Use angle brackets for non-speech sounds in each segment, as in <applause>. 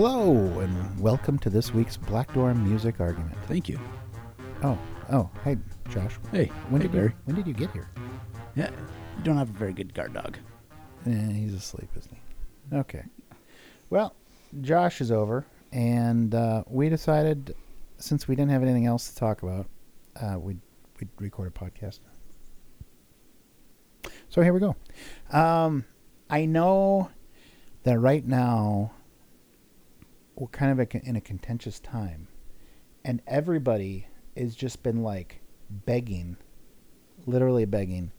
Hello, and welcome to this week's Black Door Music Argument. Thank you. Oh, oh, hey, Josh. Hey, When hey, did Barrie. you, when did you get here? Yeah, you don't have a very good guard dog. Eh, he's asleep, isn't he? Okay. Well, Josh is over, and uh, we decided, since we didn't have anything else to talk about, uh, we'd, we'd record a podcast. So here we go. Um, I know that right now we're kind of a, in a contentious time, and everybody has just been like begging, literally begging,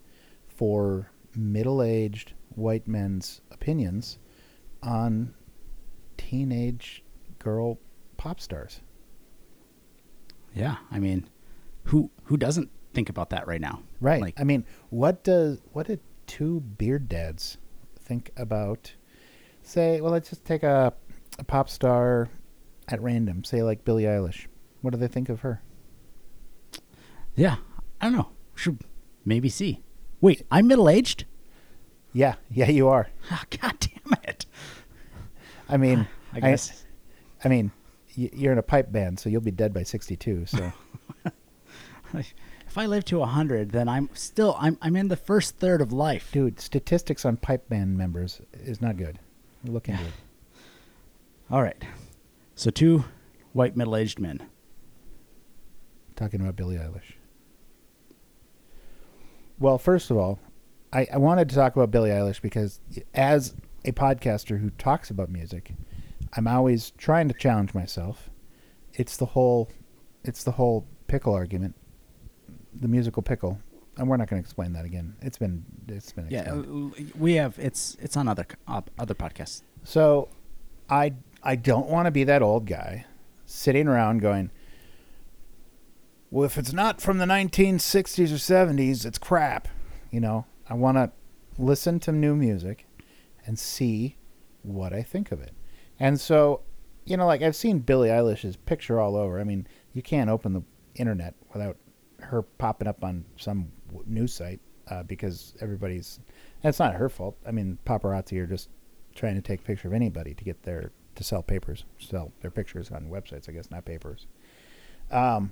for middle-aged white men's opinions on teenage girl pop stars. Yeah, I mean, who who doesn't think about that right now? Right. Like, I mean, what does what did two beard dads think about? Say, well, let's just take a, a pop star at random. Say like Billie Eilish. What do they think of her? yeah, I don't know. Should maybe see. Wait, I'm middle aged. Yeah, yeah, you are. Oh, <laughs> God damn it! I mean, <sighs> I guess. I, mean, you're in a pipe band, so you'll be dead by 62. So <laughs> if I live to hundred, then I'm still I'm I'm in the first third of life. dude, statistics on pipe band members is not good. Look into it. All right, so two white middle aged men. talking about Billie Eilish. Well, first of all, I, I wanted to talk about Billie Eilish because as a podcaster who talks about music, I'm always trying to challenge myself. It's the whole it's the whole pickle argument. The musical pickle. And we're not going to explain that again. It's been it's been Yeah, explained. uh, we have it's it's on other other podcasts. So I I don't want to be that old guy sitting around going, well, if it's not from the 1960s or 70s, it's crap. You know, I want to listen to new music and see what I think of it. And so, you know, like I've seen Billie Eilish's picture all over. I mean, you can't open the internet without her popping up on some news site uh, because everybody's. It's not her fault. I mean, paparazzi are just trying to take a picture of anybody to get their to sell papers, sell their pictures on websites. I guess not papers. Um,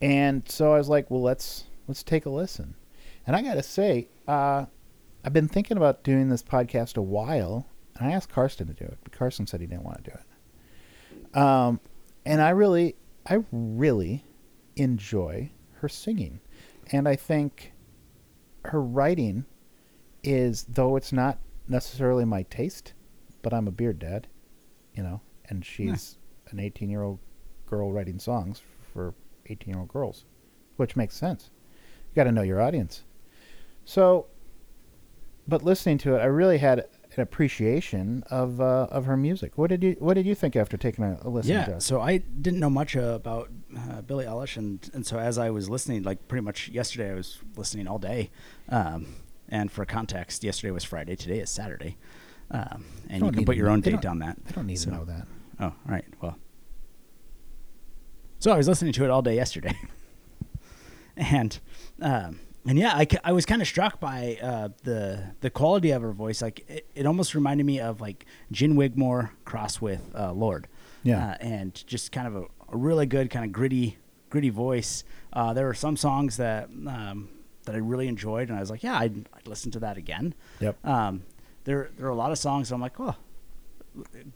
and so I was like, well, let's let's take a listen. And I got to say, uh, I've been thinking about doing this podcast a while, and I asked Karsten to do it, but Karsten said he didn't want to do it. Um, and I really, I really enjoy her singing, and I think her writing is, though it's not necessarily my taste, but I'm a beard dad, you know, and she's an 18 year old girl writing songs for 18 year old girls, which makes sense. You got to know your audience. So, but listening to it, I really had an appreciation of uh, of her music. What did you What did you think after taking a, a listen? Yeah, so I didn't know much uh, about uh, Billie Eilish, and and so as I was listening, like pretty much yesterday, I was listening all day. Um, and for context, yesterday was Friday, today is Saturday, um, and you can put your own date on that. I don't need So- to know that. Oh, all right. Well, so I was listening to it all day yesterday, <laughs> and um, and yeah, I, I was kind of struck by uh, the the quality of her voice. Like it, it almost reminded me of like Gin Wigmore cross with uh, Lorde. Yeah. uh, and just kind of a, a really good kind of gritty gritty voice. Uh, there were some songs that um, that I really enjoyed, and I was like, yeah, I'd, I'd listen to that again. Yep. Um, there there are a lot of songs I'm like, oh,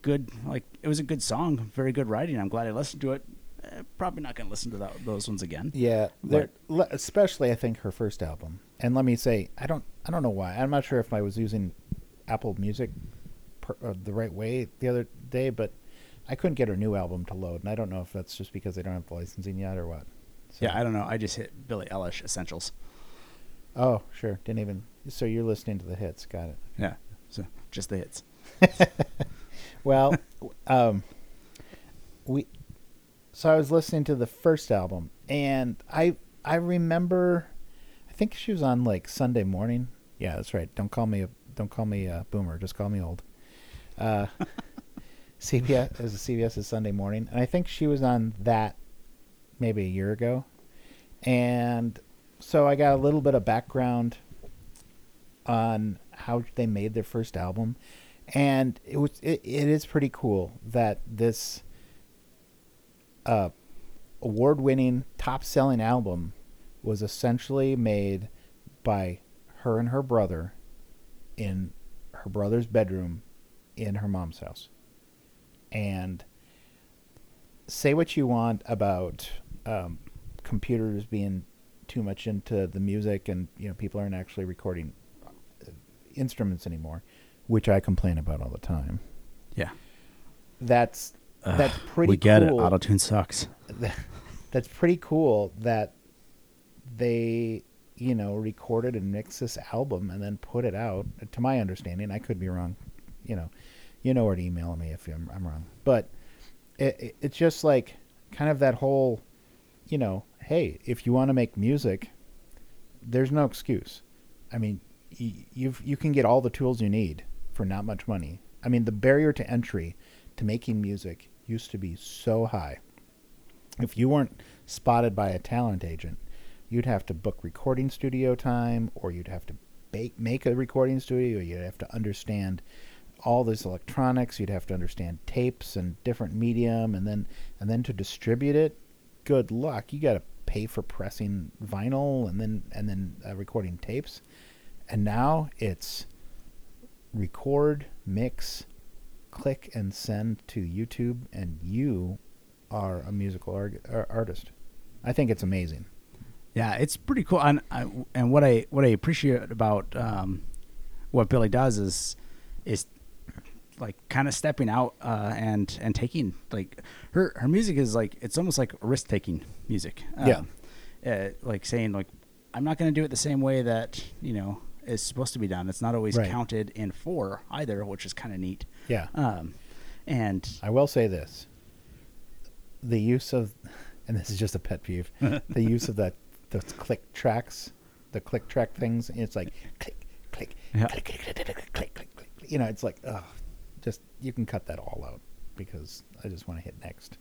good. Like it was a good song, very good writing. I'm glad I listened to it. Eh, probably not going to listen to that, those ones again. Yeah, they're- especially I think her first album. And let me say, I don't, I don't know why. I'm not sure if I was using Apple Music per, uh, the right way the other day, but I couldn't get her new album to load, and I don't know if that's just because they don't have the licensing yet or what. So- Yeah, I don't know. I just hit Billie Eilish Essentials. oh, sure. Didn't even. So you're listening to the hits. Got it. Yeah, so just the hits. <laughs> Well, um, we. So I was listening to the first album, and I I remember, I think she was on like Sunday morning. Yeah, that's right. Don't call me a don't call me a boomer. Just call me old. Uh, <laughs> CBS as a CBS's Sunday morning, and I think she was on that maybe a year ago, and so I got a little bit of background on how they made their first album, and it was it, it is pretty cool that this uh, award-winning, top-selling album was essentially made by her and her brother in her brother's bedroom in her mom's house. And say what you want about um, computers being too much into the music and you know people aren't actually recording instruments anymore, which I complain about all the time. Yeah. That's that's pretty we get cool. it. Auto tune sucks. <laughs> that's pretty cool that they you know recorded and mixed this album and then put it out to my understanding i could be wrong you know you know where to email me if i'm, I'm wrong but it, it, it's just like kind of that whole you know hey if you want to make music there's no excuse i mean y- you've you can get all the tools you need for not much money i mean the barrier to entry to making music used to be so high if you weren't spotted by a talent agent, you'd have to book recording studio time, or you'd have to bake, make a recording studio. You'd have to understand all this electronics. You'd have to understand tapes and different medium, and then and then to distribute it. Good luck. You got to pay for pressing vinyl and then and then uh, recording tapes. And now it's record, mix, click, and send to YouTube, and you are a musical arg- ar- artist. I think it's amazing. Yeah, it's pretty cool. And I, and what I what I appreciate about um, what Billie does is is like kind of stepping out uh, and and taking like her her music is like it's almost like risk taking music. Yeah. uh, like saying like I'm not going to do it the same way that you know is supposed to be done. It's not always Right. counted in four either, which is kind of neat. Yeah. Um, and I will say this: the use of, <laughs> and this is just a pet peeve, <laughs> the use of that those click tracks, the click track things. It's like click, click, Yeah. click, click, click, click, click, click, click. You know, it's like, oh, just you can cut that all out because I just want to hit next.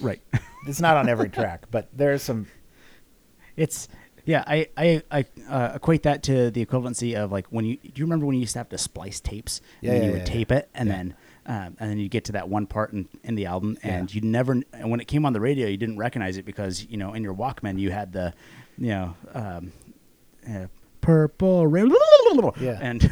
right. It's not on every track, but there's some. <laughs> It's yeah, I I, I uh, equate that to the equivalency of like when you do you remember when you used to have to splice tapes Yeah, and then yeah, you would yeah, tape it and yeah. then um, and then you get to that one part in, in the album and Yeah. you never and when it came on the radio you didn't recognize it because you know in your Walkman you had the you know um, uh, purple rain Yeah. and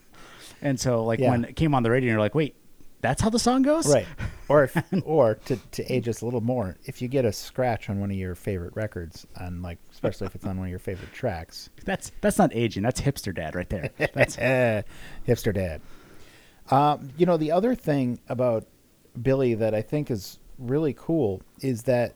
<laughs> and so like Yeah. when it came on the radio you're like wait that's how the song goes Right. Or if, <laughs> or to, to age us a little more, if you get a scratch on one of your favorite records, on like especially if it's on one of your favorite tracks, that's that's not aging that's hipster dad right there. That's <laughs> hipster dad. Um, you know, the other thing about Billie that I think is really cool is that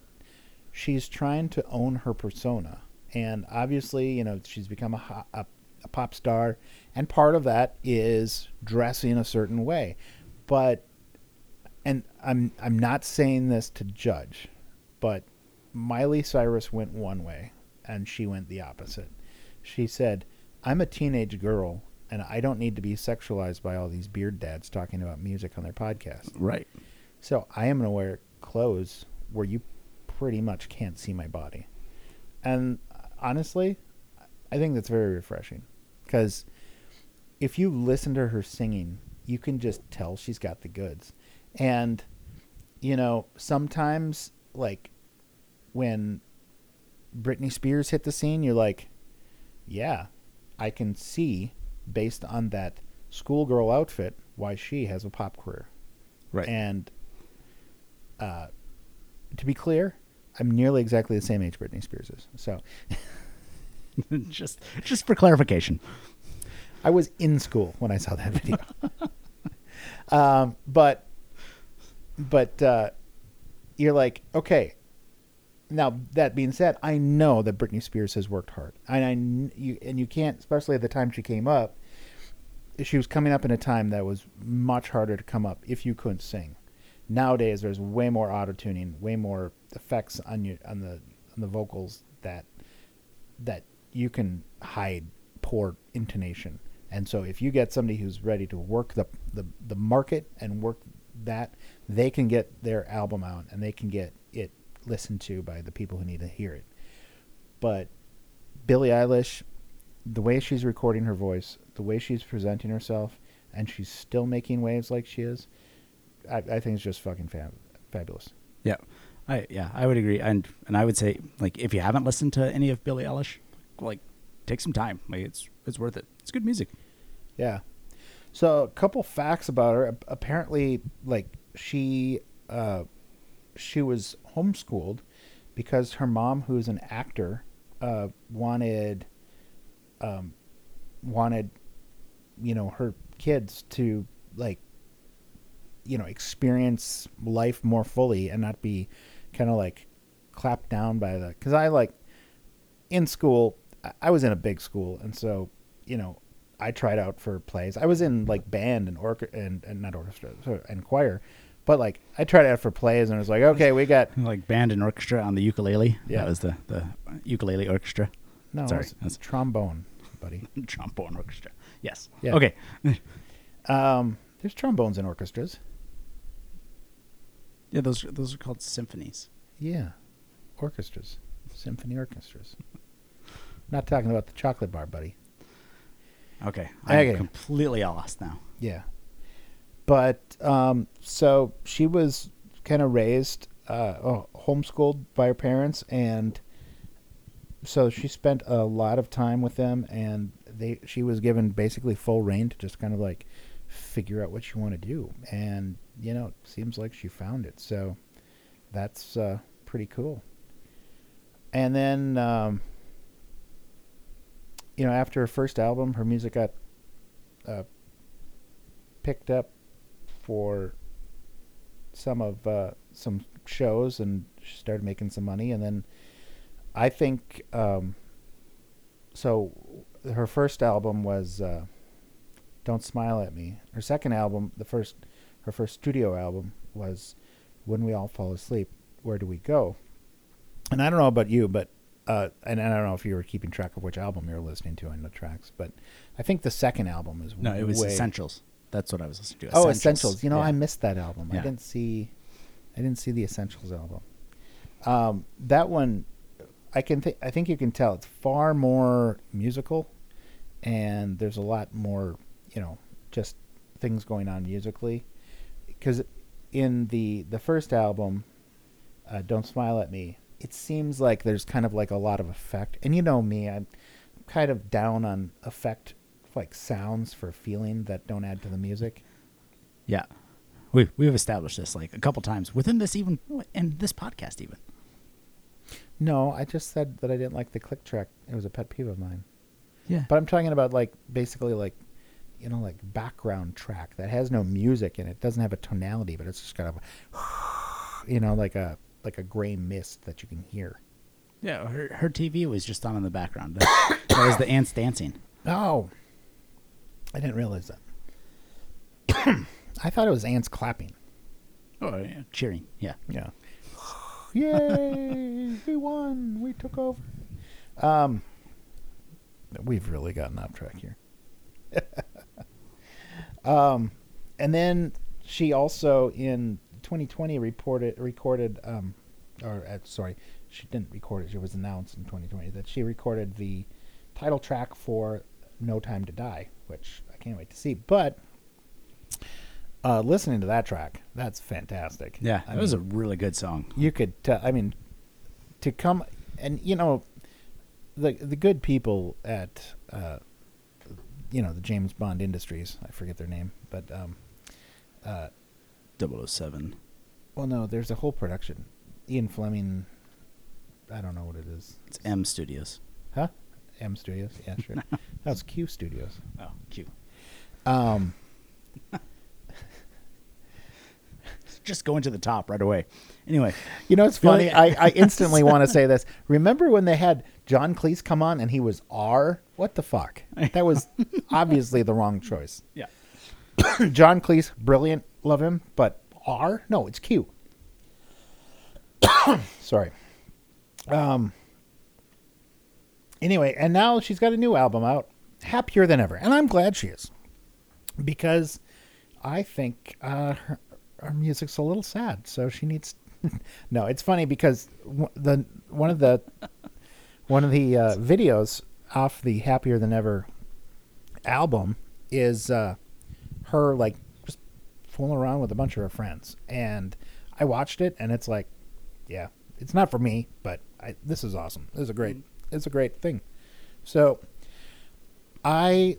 she's trying to own her persona, and obviously, you know, she's become a, a, a pop star, and part of that is dressing a certain way, but and I'm I'm not saying this to judge, but Miley Cyrus went one way and she went the opposite. She said, "I'm a teenage girl and I don't need to be sexualized by all these beard dads talking about music on their podcast. right So I am going to wear clothes where you pretty much can't see my body." And honestly, I think that's very refreshing because if you listen to her singing, you can just tell she's got the goods. And you know, sometimes like when Britney Spears hit the scene, you're like, yeah, I can see based on that schoolgirl outfit why she has a pop career. right And uh, to be clear, I'm nearly exactly the same age Britney Spears is. So <laughs> just just for clarification. I was in school when I saw that video. <laughs> um, but but uh, you're like, okay. Now that being said, I know that Britney Spears has worked hard, and I you and you can't, especially at the time she came up. She was coming up in a time that was much harder to come up if you couldn't sing. Nowadays, there's way more auto tuning, way more effects on you on the on the vocals that that you can hide poor intonation. And so if you get somebody who's ready to work the, the, the market and work that, they can get their album out and they can get it listened to by the people who need to hear it. But Billie Eilish, the way she's recording her voice, the way she's presenting herself, and she's still making waves like she is. I, I think it's just fucking fab- fabulous. Yeah, I yeah I would agree, and and I would say like if you haven't listened to any of Billie Eilish, like take some time. Like it's it's worth it. It's good music. Yeah. So a couple facts about her. Apparently, like she uh, she was homeschooled because her mom, who's an actor, uh, wanted um, wanted you know her kids to like you know experience life more fully and not be kind of like clapped down by the because I like in school I- was in a big school and so you know I tried out for plays. I was in like band and orc and, and not orchestra and choir, but like I tried out for plays and it was like okay we got <laughs> Like band and orchestra on the ukulele. Yeah. that was the the ukulele orchestra, no Sorry, it's that's- trombone, buddy. <laughs> trombone orchestra. Yes. Yeah. Okay. <laughs> Um, there's trombones in orchestras. Yeah, those those are called symphonies. Yeah, orchestras, symphony orchestras. Not talking about the chocolate bar, buddy. Okay, I'm Okay. completely lost now. Yeah. But um, so she was kind of raised, uh, oh, homeschooled by her parents, and so she spent a lot of time with them, and they she was given basically full reign to just kind of like figure out what you want to do, and you know, it seems like she found it. So that's uh, pretty cool. And then, um, you know, after her first album, her music got uh, picked up for some of uh, some shows and she started making some money and then I think um, so her first album was uh, Don't Smile at Me. Her second album, the first her first studio album was When We All Fall Asleep, Where Do We Go? And I don't know about you, but uh, and I don't know if you were keeping track of which album you were listening to on the tracks, but I think the second album is No, it was way, Essentials. That's what I was listening to. Oh, Essentials. You know, Yeah. I missed that album. I didn't see, I didn't see the Essentials album. Um, that one, I can think. I think you can tell it's far more musical, and there's a lot more, you know, just things going on musically. Because in the the first album, uh, "Don't Smile at Me," it seems like there's kind of like a lot of effect. And you know me, I'm kind of down on effect like sounds for feeling that don't add to the music. Yeah, we we've established this like a couple times within this even in this podcast even. No, I just said that I didn't like the click track. It was a pet peeve of mine. Yeah, But I'm talking about like basically like you know like background track that has no music in it. Doesn't have a tonality, but it's just kind of <sighs> you know like a like a gray mist that you can hear. yeah. Her her TV was just on in the background. That, <coughs> that was the ants dancing. Oh. I didn't realize that. <coughs> I thought it was ants clapping. Oh, yeah, cheering. Yeah. Yeah. <sighs> Yay! we won. We took over. Um, we've really gotten off track here. <laughs> um, and then she also in 2020 reported recorded um, or uh, sorry, she didn't record it. It was announced in 2020 that she recorded the title track for "No Time to Die," which I can't wait to see. But uh, listening to that track, that's fantastic. Yeah, I it was a really good song. you could tell. I mean, to come and you know, the the good people at uh, you know the James Bond Industries. I forget their name, but um, uh, 007. well, no, there's a whole production. Ian Fleming. I don't know what it is. It's M Studios. Huh? M Studios. Yeah, sure. <laughs> That's Q Studios. Oh, Q. Um, <laughs> Just going to the top right away. Anyway, you know, it's funny. I, I instantly want to say this. Remember when they had John Cleese come on and he was R? What the fuck? That was obviously the wrong choice. <laughs> yeah. <coughs> John Cleese, brilliant, love him, but R? No, it's Q. <coughs> Sorry. Um. Anyway, and now she's got a new album out, happier than ever, and I'm glad she is, because I think uh, her, her music's a little sad. So she needs. <laughs> no, it's funny because the one of the one of the uh, videos off the happier than ever album is uh, her like just fooling around with a bunch of her friends, and I watched it, and it's like, yeah, it's not for me, but I, this is awesome. This is a great, it's a great thing. So, I,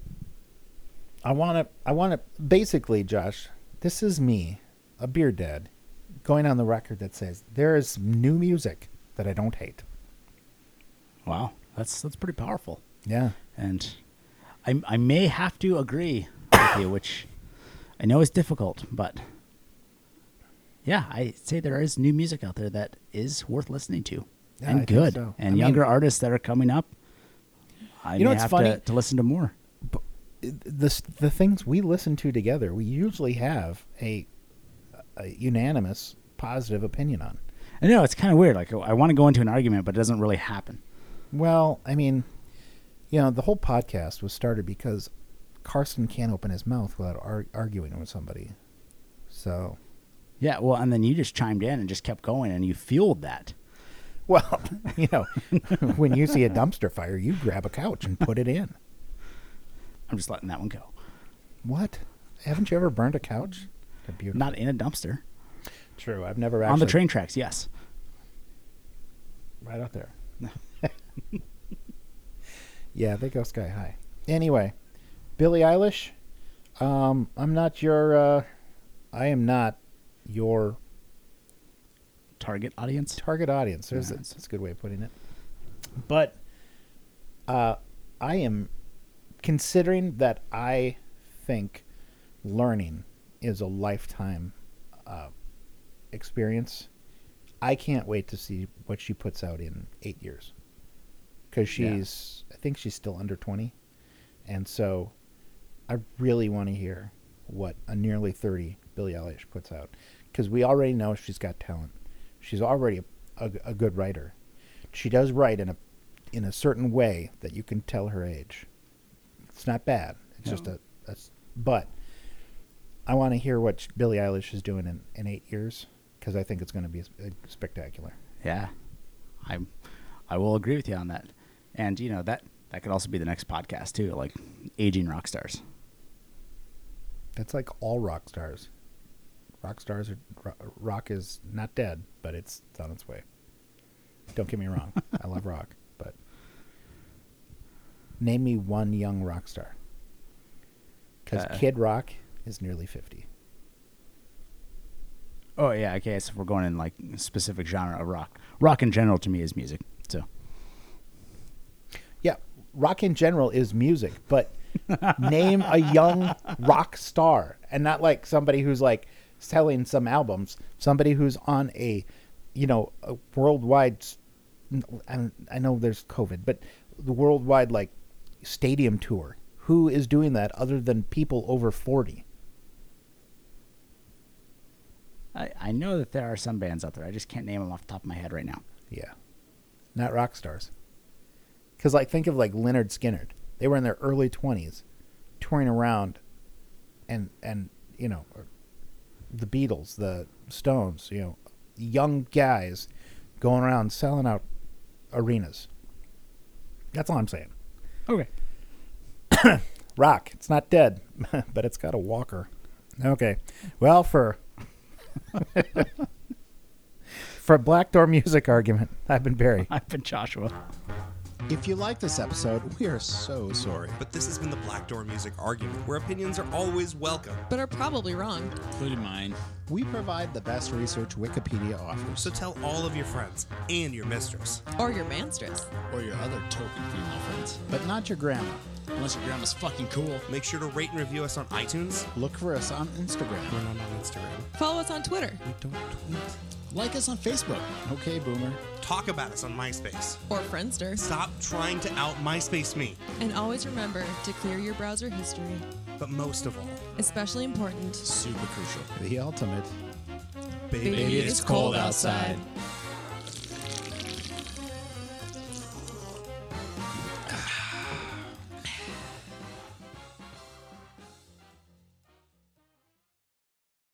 I want to, I want to basically, Josh, this is me, a beer dad, going on the record that says there is new music that I don't hate. Wow, that's that's pretty powerful. Yeah. and I I may have to agree with you, which I know is difficult, but yeah, I say there is new music out there that is worth listening to Yeah, and think good, so. and I mean- younger artists that are coming up. I You know what's have funny? To, to listen to more. Uh, the the things we listen to together, we usually have a, a unanimous positive opinion on. I know it's kind of weird. Like I want to go into an argument, but it doesn't really happen. Well, I mean, you know, the whole podcast was started because Carson can't open his mouth without ar- arguing with somebody. So, Yeah, well, and then you just chimed in and just kept going, and you fueled that. Well, <laughs> you know, <laughs> when you see a dumpster fire, you grab a couch and put it in. I'm just letting that one go. What? Haven't you ever burned a couch? They're. Not in a dumpster true. I've never actually on the train tracks. Yes. right out there. <laughs> yeah, they go sky high. Anyway, Billie Eilish. Um, I'm not your. Uh, I am not your Target audience. target audience. There's Yeah, that's, that's a good way of putting it. But uh, I am considering that I think learning is a lifetime uh, experience. I can't wait to see what she puts out in eight years because Yeah. she's I think she's still under twenty, and so I really want to hear what a nearly thirty Billie Eilish puts out because we already know she's got talent. She's already a, a, a good writer. She does write in a in a certain way that you can tell her age. It's not bad. It's just No. a but I want to hear what Billie Eilish is doing in, in eight years because I think it's going to be spectacular. Yeah, I I will agree with you on that. And you know that that could also be the next podcast too, like aging rock stars. That's like all rock stars. Rock stars are rock is not dead, but it's, it's on its way. Don't get me wrong. I love <laughs> rock, but name me one young rock star. Because Uh, Kid Rock is nearly fifty. Oh yeah, okay. So if we're going in like specific genre of rock, rock in general to me is music. So Yeah, rock in general is music, but name a young <laughs> rock star and not like somebody who's like selling some albums, somebody who's on a, you know, a worldwide I know there's COVID, but the worldwide like stadium tour. Who is doing that other than people over 40? I I know that there are some bands out there. I just can't name them off the top of my head right now. Yeah. Not rock stars. Cuz like think of like Lynyrd Skynyrd. They were in their early 20s touring around and and you know or the Beatles, the Stones, you know, young guys going around selling out arenas. That's all I'm saying. Okay. <coughs> Rock, it's not dead, <laughs> but it's got a walker. Okay. Well, for <laughs> for a Black Door music argument, I've been Barrie. I've been Joshua. If you like this episode, we are so sorry. But this has been the Black Door Music Argument, where opinions are always welcome. but are probably wrong. including mine. We provide the best research Wikipedia offers. So tell all of your friends and your mistress. Or your manstress. Or your other token female friends. But not your grandma. Unless your grandma's fucking cool. Make sure to rate and review us on iTunes. Look for us on Instagram. We're not on Instagram. Follow us on Twitter. We don't tweet. Like us on Facebook. Okay, Boomer. Talk about us on MySpace. Or Friendster. Stop trying to out MySpace me. And always remember to clear your browser history. But most of all, Especially important. Super crucial. The ultimate. baby, Baby, it's cold outside.